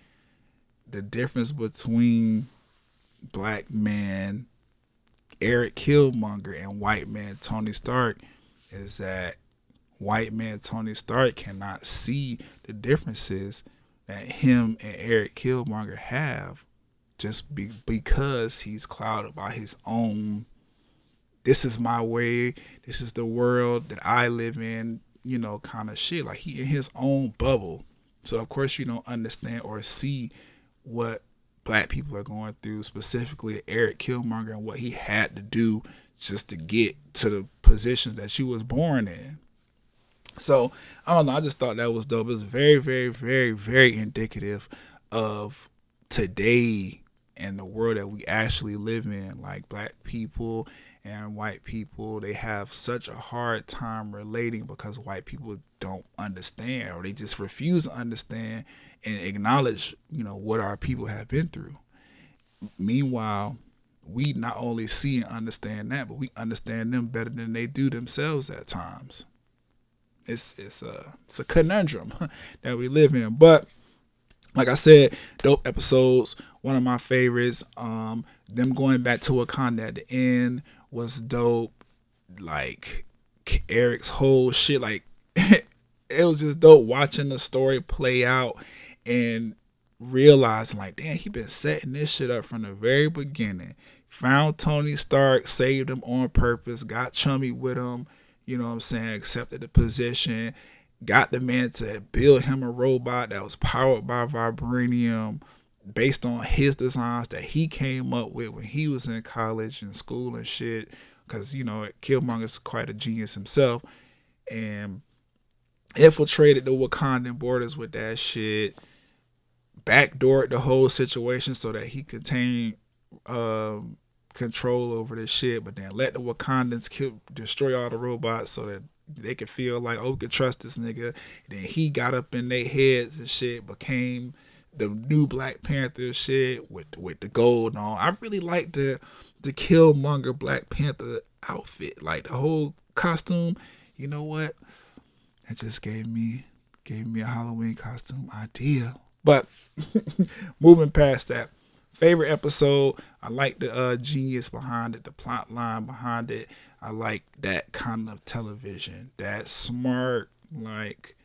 the difference between black man Eric Killmonger and white man Tony Stark is that white man Tony Stark cannot see the differences that him and Eric Killmonger have just be, because he's clouded by his own this is my way, this is the world that I live in, you know, kind of shit. Like he in his own bubble. So of course you don't understand or see what black people are going through, specifically Eric Killmonger and what he had to do just to get to the positions that she was born in. So I don't know. I just thought that was dope. It was very, very, very, very indicative of today and the world that we actually live in. Like black people and white people, they have such a hard time relating because white people don't understand or they just refuse to understand and acknowledge, you know, what our people have been through. Meanwhile, we not only see and understand that, but we understand them better than they do themselves at times it's it's a it's a conundrum that we live in. But like I said, dope episodes. One of my favorites. Um, them going back to Wakanda at the end was dope. Like Eric's whole shit, like it was just dope watching the story play out and realizing like, damn, he been setting this shit up from the very beginning. Found Tony Stark, saved him on purpose, got chummy with him you know what I'm saying, accepted the position, got the man to build him a robot that was powered by vibranium based on his designs that he came up with when he was in college and school and shit. Cause you know Killmonger's quite a genius himself, and infiltrated the Wakandan borders with that shit. Backdoored the whole situation so that he contained um, control over this shit, but then let the Wakandans kill, destroy all the robots so that they could feel like, oh, we could trust this nigga. And then he got up in their heads and shit, became the new Black Panther shit with with the gold on. I really like the the Killmonger Black Panther outfit, like the whole costume. You know what? That just gave me gave me a Halloween costume idea. But moving past that, favorite episode. I like the uh, genius behind it, the plot line behind it. I like that kind of television, that smart, like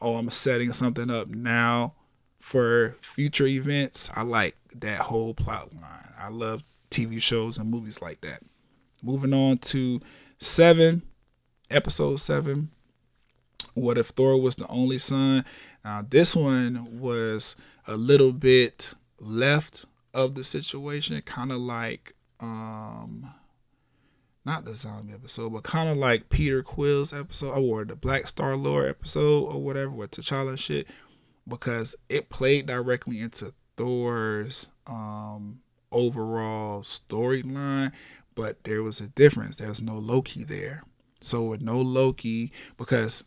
oh, I'm setting something up now for future events. I like that whole plot line. I love TV shows and movies like that. Moving on to seven, episode seven. What if Thor was the only son? Now, this one was a little bit left of the situation, kind of like, um, not the zombie episode, but kind of like Peter Quill's episode or the Black Star Lord episode or whatever with T'Challa shit, because it played directly into Thor's um, overall storyline, but there was a difference. There's no Loki there. So with no Loki, because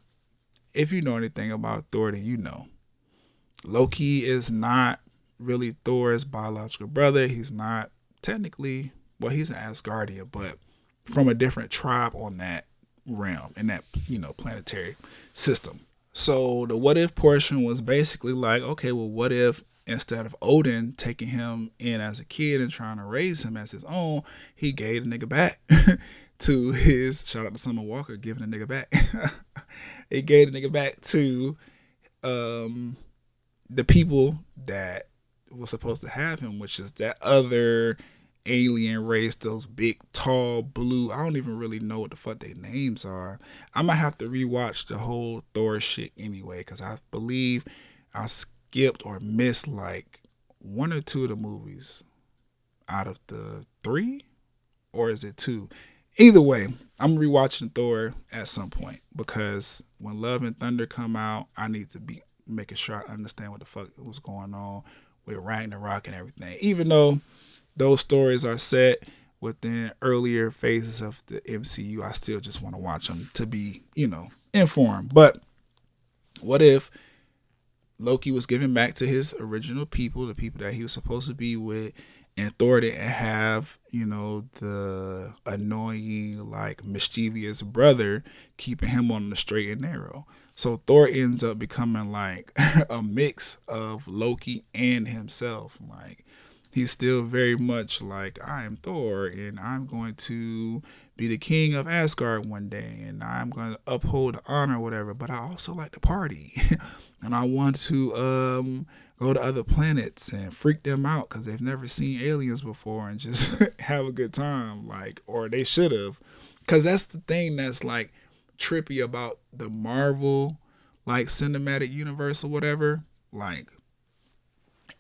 if you know anything about Thor, then you know Loki is not really Thor's biological brother. He's not technically, well, he's an Asgardian, but from a different tribe on that realm in that you know planetary system. So the what if portion was basically like, okay, well, what if instead of Odin taking him in as a kid and trying to raise him as his own, he gave the nigga back to his shout out to Summer Walker giving the nigga back. he gave the nigga back to um the people that was supposed to have him, which is that other alien race, those big, tall, blue. I don't even really know what the fuck their names are. I might have to rewatch the whole Thor shit anyway, because I believe I skipped or missed like one or two of the movies out of the three, or is it two? Either way, I'm rewatching Thor at some point because when Love and Thunder come out, I need to be making sure I understand what the fuck was going on with Ragnarok and everything. Even though those stories are set within earlier phases of the MCU, I still just want to watch them to be, you know, informed. But what if Loki was given back to his original people, the people that he was supposed to be with, and Thor didn't have, you know, the annoying, like mischievous brother keeping him on the straight and narrow. So Thor ends up becoming like a mix of Loki and himself. Like he's still very much like I am Thor and I'm going to be the king of Asgard one day and I'm going to uphold honor whatever, but I also like to party. and I want to um go to other planets and freak them out because they've never seen aliens before and just have a good time like or they should have because that's the thing that's like trippy about the marvel like cinematic universe or whatever like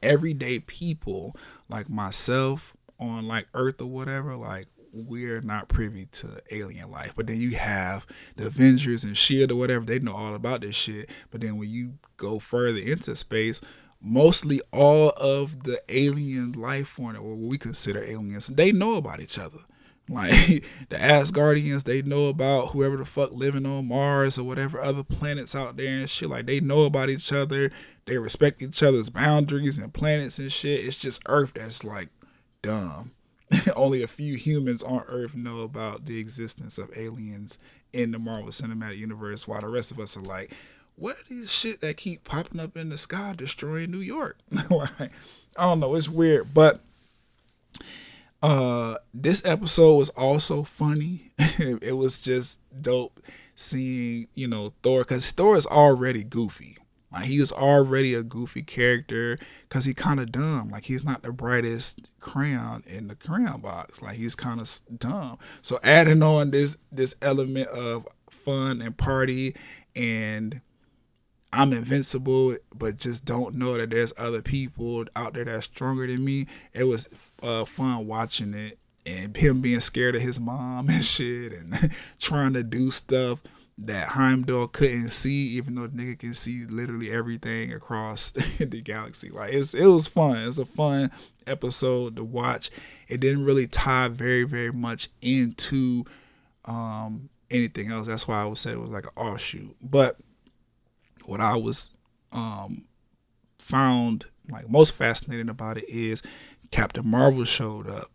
everyday people like myself on like earth or whatever like we're not privy to alien life. But then you have the Avengers and Shield or whatever, they know all about this shit. But then when you go further into space, mostly all of the alien life form, or what we consider aliens, they know about each other. Like the Asgardians, they know about whoever the fuck living on Mars or whatever other planets out there and shit. Like they know about each other. They respect each other's boundaries and planets and shit. It's just Earth that's like dumb. Only a few humans on Earth know about the existence of aliens in the Marvel Cinematic Universe, while the rest of us are like, what are these shit that keep popping up in the sky destroying New York? like, I don't know, it's weird, but uh this episode was also funny. it was just dope seeing, you know, Thor cuz Thor is already goofy. Like he was already a goofy character because he kind of dumb. Like he's not the brightest crayon in the crayon box. Like he's kind of dumb. So adding on this this element of fun and party and I'm invincible, but just don't know that there's other people out there that's stronger than me. It was uh, fun watching it and him being scared of his mom and shit and trying to do stuff that Heimdall couldn't see, even though the nigga can see literally everything across the galaxy. Like it's it was fun. It's a fun episode to watch. It didn't really tie very very much into um, anything else. That's why I would say it was like an offshoot. But what I was um, found like most fascinating about it is Captain Marvel showed up,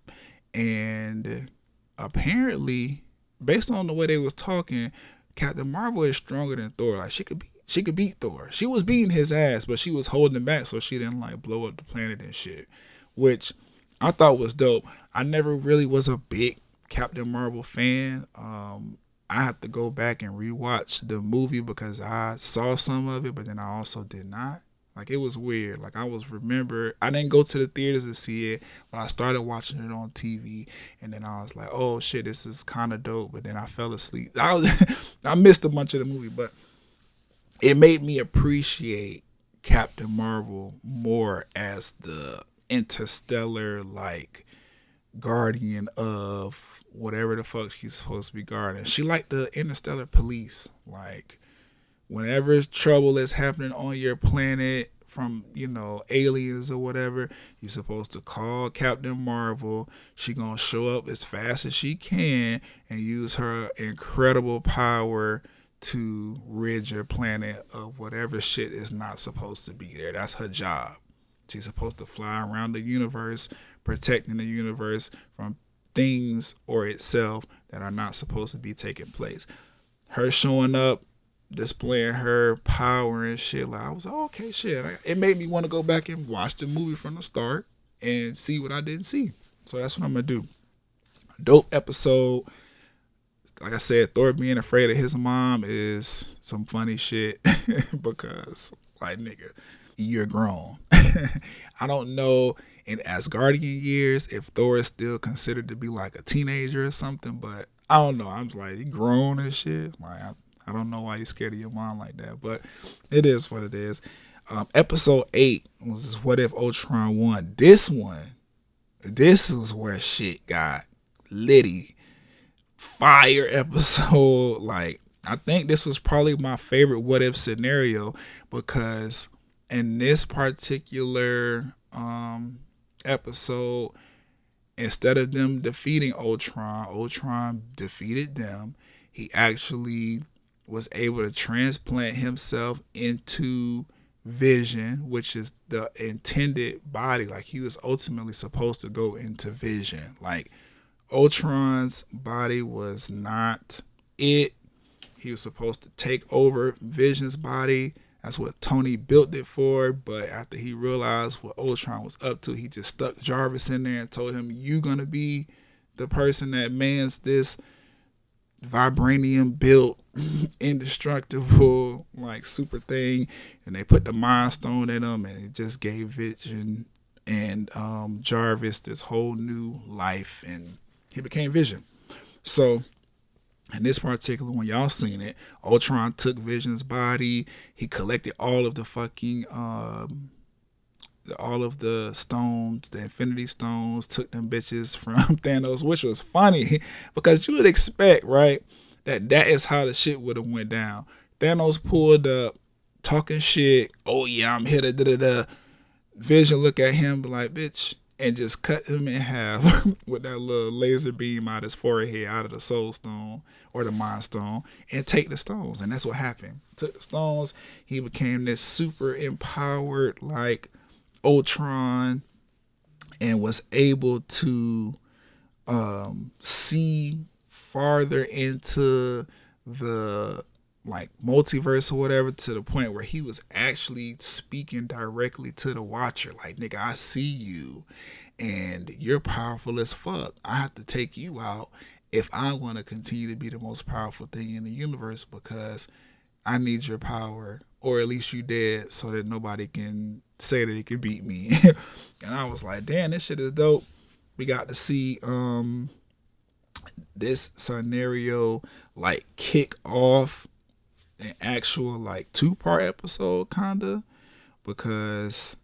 and apparently, based on the way they was talking, Captain Marvel is stronger than Thor. Like she could be, she could beat Thor. She was beating his ass, but she was holding back so she didn't like blow up the planet and shit, which I thought was dope. I never really was a big Captain Marvel fan. Um, I have to go back and rewatch the movie because I saw some of it, but then I also did not. Like it was weird. Like I was remember I didn't go to the theaters to see it, but I started watching it on TV, and then I was like, oh shit, this is kind of dope. But then I fell asleep. I was I missed a bunch of the movie, but it made me appreciate Captain Marvel more as the interstellar like guardian of whatever the fuck she's supposed to be guarding. She like the interstellar police. Like whenever trouble is happening on your planet from, you know, aliens or whatever, you're supposed to call Captain Marvel. She to show up as fast as she can and use her incredible power to rid your planet of whatever shit is not supposed to be there. That's her job. She's supposed to fly around the universe, protecting the universe from things or itself that are not supposed to be taking place. Her showing up, displaying her power and shit, like I was like, okay, shit. It made me want to go back and watch the movie from the start and see what I didn't see. So that's what I'm gonna do. Dope episode like I said, Thor being afraid of his mom is some funny shit because, like, nigga, you're grown. I don't know in Asgardian years if Thor is still considered to be like a teenager or something, but I don't know. I'm just like, grown and shit. Like, I don't know why you're scared of your mom like that, but it is what it is. Um, episode eight was What If Ultron won? This one, this was where shit got litty fire episode. Like, I think this was probably my favorite what if scenario because in this particular um episode, instead of them defeating Ultron, Ultron defeated them. He actually was able to transplant himself into Vision, which is the intended body. Like he was ultimately supposed to go into Vision. Like Ultron's body was not it. He was supposed to take over Vision's body. That's what Tony built it for. But after he realized what Ultron was up to, he just stuck Jarvis in there and told him, You're gonna be the person that mans this vibranium built indestructible like super thing and they put the mind stone in him and it just gave Vision and um, Jarvis this whole new life and he became Vision. So in this particular one, y'all seen it. Ultron took Vision's body. He collected all of the fucking um, all of the stones, the Infinity Stones. Took them bitches from Thanos, which was funny because you would expect, right, that that is how the shit would have went down. Thanos pulled up, talking shit. Oh yeah, I'm here da da da. Vision look at him, like, bitch, and just cut him in half with that little laser beam out his forehead, out of the soul stone or the mind stone, and take the stones. And that's what happened. Took the stones, he became this super empowered, like Ultron, and was able to um, see farther into the like multiverse or whatever to the point where he was actually speaking directly to the watcher. Like nigga I see you and you're powerful as fuck. I have to take you out if I want to continue to be the most powerful thing in the universe because I need your power or at least you dead so that nobody can say that he can beat me. And I was like damn this shit is dope. We got to see um this scenario like kick off an actual like two part episode kinda because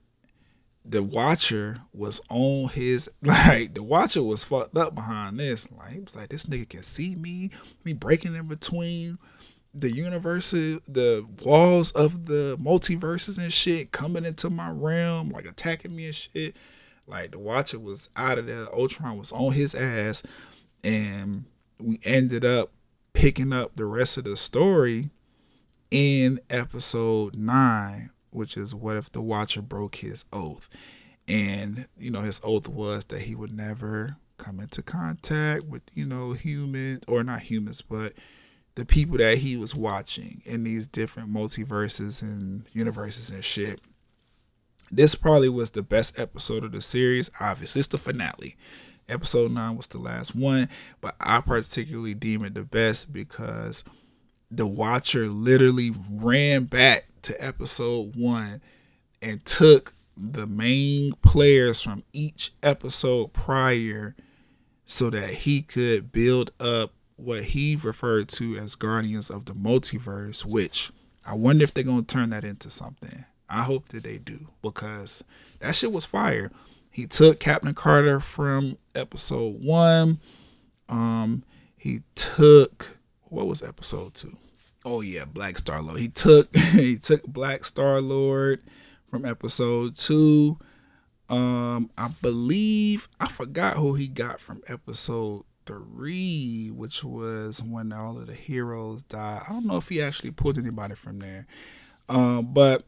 the watcher was on his like the watcher was fucked up behind this. Like he was like, this nigga can see me, me breaking in between the universe, the walls of the multiverses and shit, coming into my realm, like attacking me and shit. Like the watcher was out of there. Ultron was on his ass, and we ended up picking up the rest of the story in episode nine, which is what if the Watcher broke his oath? And, you know, his oath was that he would never come into contact with, you know, humans, or not humans, but the people that he was watching in these different multiverses and universes and shit. This probably was the best episode of the series. Obviously, it's the finale. Episode 9 was the last one, but I particularly deem it the best because the watcher literally ran back to episode 1 and took the main players from each episode prior so that he could build up what he referred to as Guardians of the Multiverse, which I wonder if they're going to turn that into something. I hope that they do because that shit was fire. He took Captain Carter from episode one. Um, he took what was episode two? Oh yeah, Black Star Lord. He took he took Black Star Lord from episode two. Um, I believe I forgot who he got from episode three, which was when all of the heroes died. I don't know if he actually pulled anybody from there. Um, but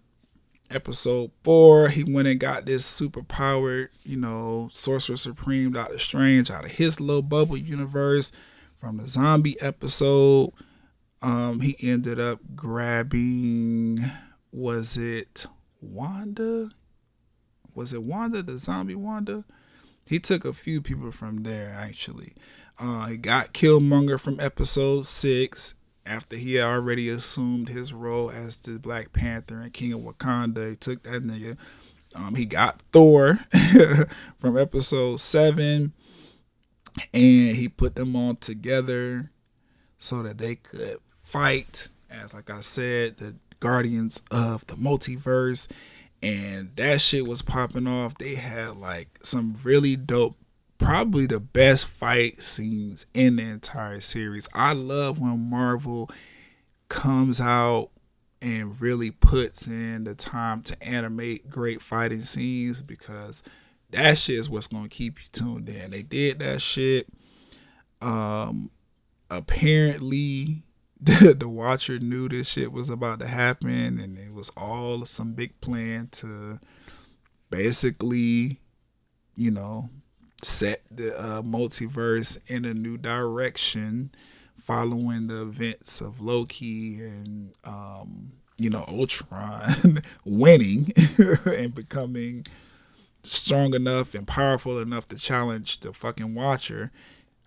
episode four, he went and got this super powered, you know, Sorcerer Supreme Doctor Strange out of his little bubble universe from the zombie episode. Um, he ended up grabbing was it Wanda? Was it Wanda, the zombie Wanda? He took a few people from there actually. Uh, he got Killmonger from episode six after he already assumed his role as the Black Panther and King of Wakanda. He took that nigga. Um, he got Thor from episode seven, and he put them all together so that they could fight. As like I said, the Guardians of the Multiverse, and that shit was popping off. They had like some really dope probably the best fight scenes in the entire series. I love when Marvel comes out and really puts in the time to animate great fighting scenes because that shit is what's gonna keep you tuned in. They did that shit. Um apparently the, the watcher knew this shit was about to happen and it was all some big plan to basically, you know, set the uh, multiverse in a new direction following the events of Loki and um, you know Ultron winning and becoming strong enough and powerful enough to challenge the fucking Watcher.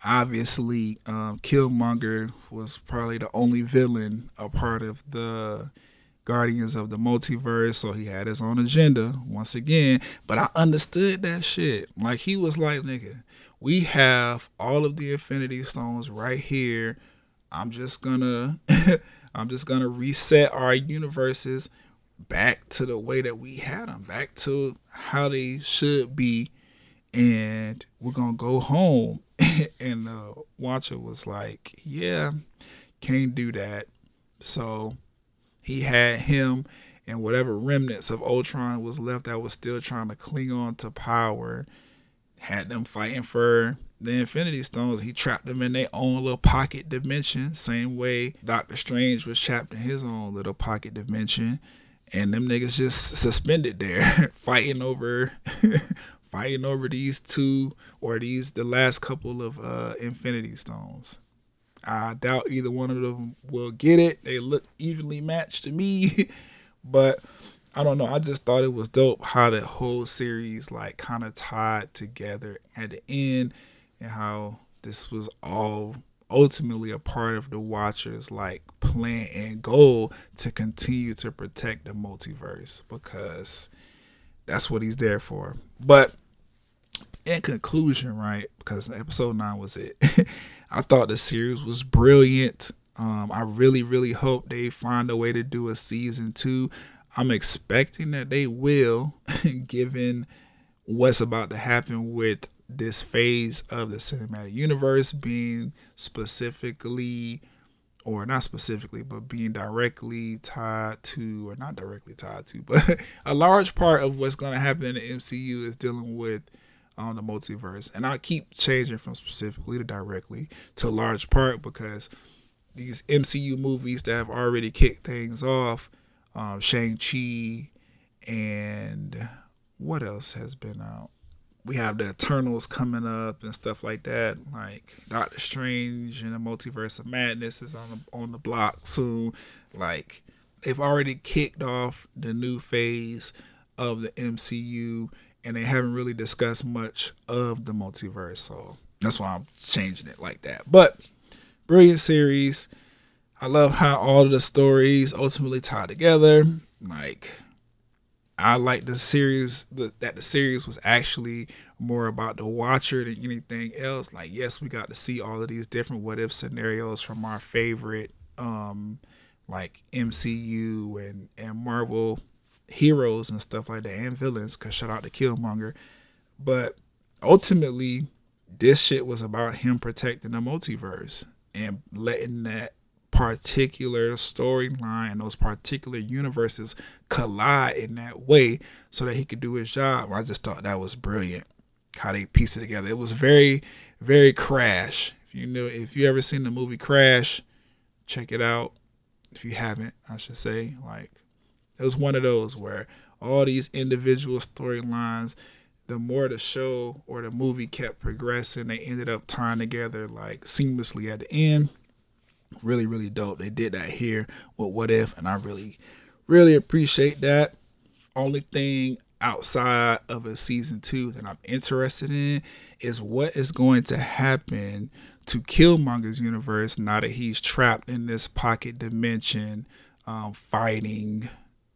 Obviously, um, Killmonger was probably the only villain a part of the Guardians of the Multiverse, so he had his own agenda once again. But I understood that shit. Like he was like, nigga, we have all of the Infinity Stones right here. I'm just gonna, I'm just gonna reset our universes back to the way that we had them, back to how they should be, and we're gonna go home. and the Watcher was like, yeah, can't do that. So he had him and whatever remnants of Ultron was left that was still trying to cling on to power, had them fighting for the Infinity Stones. He trapped them in their own little pocket dimension, same way Doctor Strange was trapped in his own little pocket dimension. And them niggas just suspended there, fighting over fighting over these two or these the last couple of uh Infinity Stones. I doubt either one of them will get it. They look evenly matched to me, but I don't know. I just thought it was dope how the whole series like kind of tied together at the end and how this was all ultimately a part of the watchers like plan and goal to continue to protect the multiverse because that's what he's there for. But in conclusion, right? Because episode nine was it. I thought the series was brilliant. Um, I really, really hope they find a way to do a season two. I'm expecting that they will, given what's about to happen with this phase of the cinematic universe being specifically, or not specifically, but being directly tied to, or not directly tied to, but a large part of what's going to happen in the MCU is dealing with on the multiverse. And I keep changing from specifically to directly to large part because these MCU movies that have already kicked things off, um, Shang-Chi and what else has been out? We have the Eternals coming up and stuff like that. Like Doctor Strange and the Multiverse of Madness is on the on the block soon. Like they've already kicked off the new phase of the MCU and they haven't really discussed much of the multiverse. So that's why I'm changing it like that. But brilliant series. I love how all of the stories ultimately tie together. Like I like the series the, that the series was actually more about the watcher than anything else. Like yes, we got to see all of these different what if scenarios from our favorite um like MCU and and Marvel heroes and stuff like that and villains cuz shout out to Killmonger. But ultimately this shit was about him protecting the multiverse and letting that particular storyline those particular universes collide in that way so that he could do his job. I just thought that was brilliant how they pieced it together. It was very, very crash. If you knew if you ever seen the movie Crash, check it out. If you haven't, I should say, like it was one of those where all these individual storylines the more the show or the movie kept progressing, they ended up tying together like seamlessly at the end. Really, really dope. They did that here with What If, and I really, really appreciate that. Only thing outside of a season two that I'm interested in is what is going to happen to Killmonger's universe now that he's trapped in this pocket dimension, um, fighting,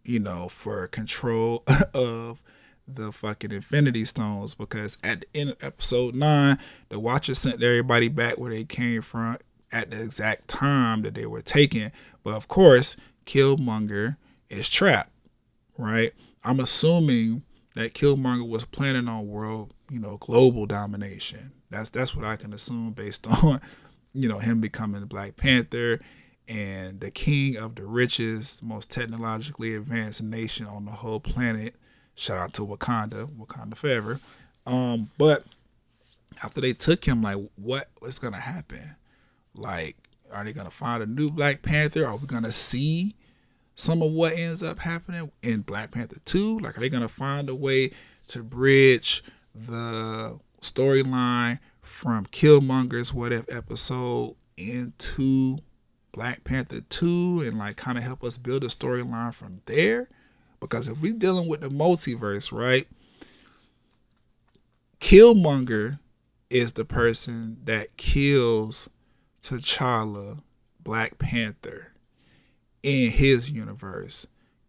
you know, for control of the fucking Infinity Stones because at the end of episode nine, the Watcher sent everybody back where they came from at the exact time that they were taken. But of course, Killmonger is trapped, right? I'm assuming that Killmonger was planning on world, you know, global domination. That's that's what I can assume based on, you know, him becoming the Black Panther and the king of the richest, most technologically advanced nation on the whole planet Shout out to Wakanda, Wakanda forever. Um, but after they took him, like, what is gonna happen? Like, are they gonna find a new Black Panther? Are we gonna see some of what ends up happening in Black Panther 2? Like, are they gonna find a way to bridge the storyline from Killmonger's What If episode into Black Panther 2 and like kind of help us build a storyline from there? Because if we're dealing with the multiverse, right? Killmonger is the person that kills T'Challa, Black Panther, in his universe.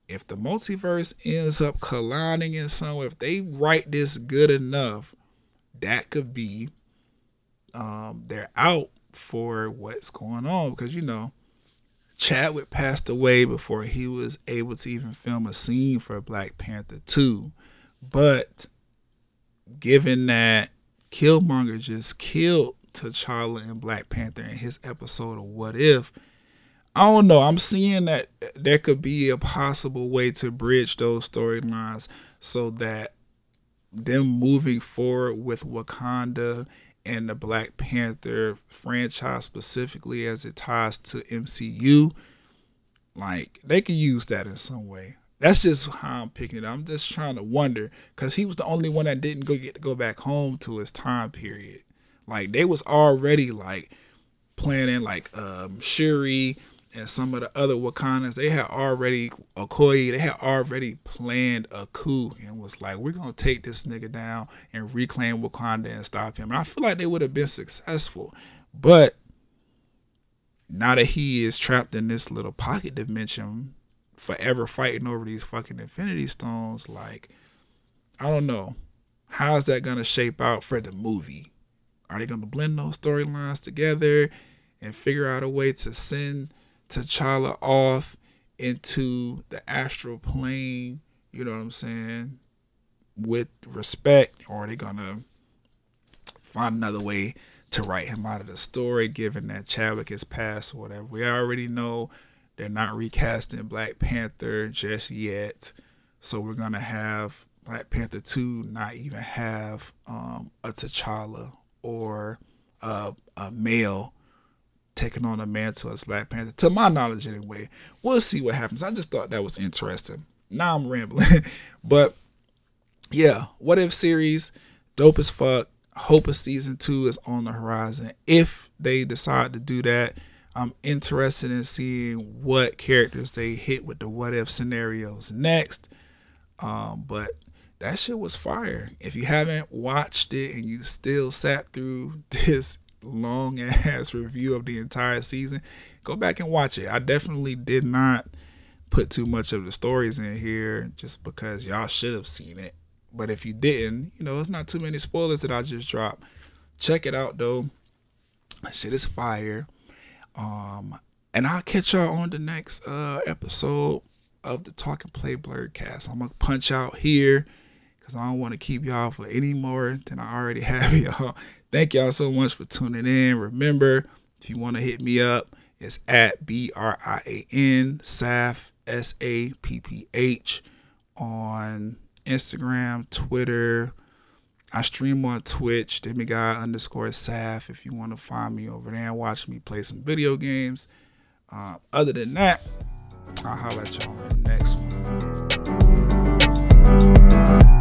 If the multiverse ends up colliding in some if they write this good enough, that could be um, they're out for what's going on because you know Chadwick passed away before he was able to even film a scene for Black Panther 2. But given that Killmonger just killed T'Challa and Black Panther in his episode of What If, I don't know. I'm seeing that there could be a possible way to bridge those storylines so that them moving forward with Wakanda and the Black Panther franchise specifically as it ties to MCU, like they could use that in some way. That's just how I'm picking it. I'm just trying to wonder because he was the only one that didn't go get to go back home to his time period. Like they was already like planning like um Shuri and some of the other Wakandas, they had already Okoye, they had already planned a coup and was like, we're gonna take this nigga down and reclaim Wakanda and stop him. And I feel like they would have been successful, but now that he is trapped in this little pocket dimension, forever fighting over these fucking Infinity Stones, like I don't know, how's that gonna shape out for the movie? Are they gonna blend those storylines together and figure out a way to send T'Challa off into the astral plane, you know what I'm saying, with respect, or are they gonna find another way to write him out of the story, given that Chadwick has passed or whatever? We already know they're not recasting Black Panther just yet, so we're gonna have Black Panther 2 not even have um, a T'Challa or a, a male taking on a mantle as Black Panther. To my knowledge, anyway. We'll see what happens. I just thought that was interesting. Now I'm rambling, but yeah, what if series, dope as fuck. Hope a season two is on the horizon. If they decide to do that, I'm interested in seeing what characters they hit with the what if scenarios next. Um, but that shit was fire. If you haven't watched it and you still sat through this long ass review of the entire season, go back and watch it. I definitely did not put too much of the stories in here just because y'all should have seen it. But if you didn't, you know, it's not too many spoilers that I just dropped. Check it out though. Shit is fire. Um, and I'll catch y'all on the next uh episode of the Talk and Play Blerd cast. I'm gonna punch out here because I don't want to keep y'all for any more than I already have y'all. Thank y'all so much for tuning in. Remember, if you want to hit me up, it's at B R I A N SAF S A P P H on Instagram, Twitter. I stream on Twitch, demigod underscore SAF if you want to find me over there and watch me play some video games. Uh, other than that, I'll holler at y'all on the next one.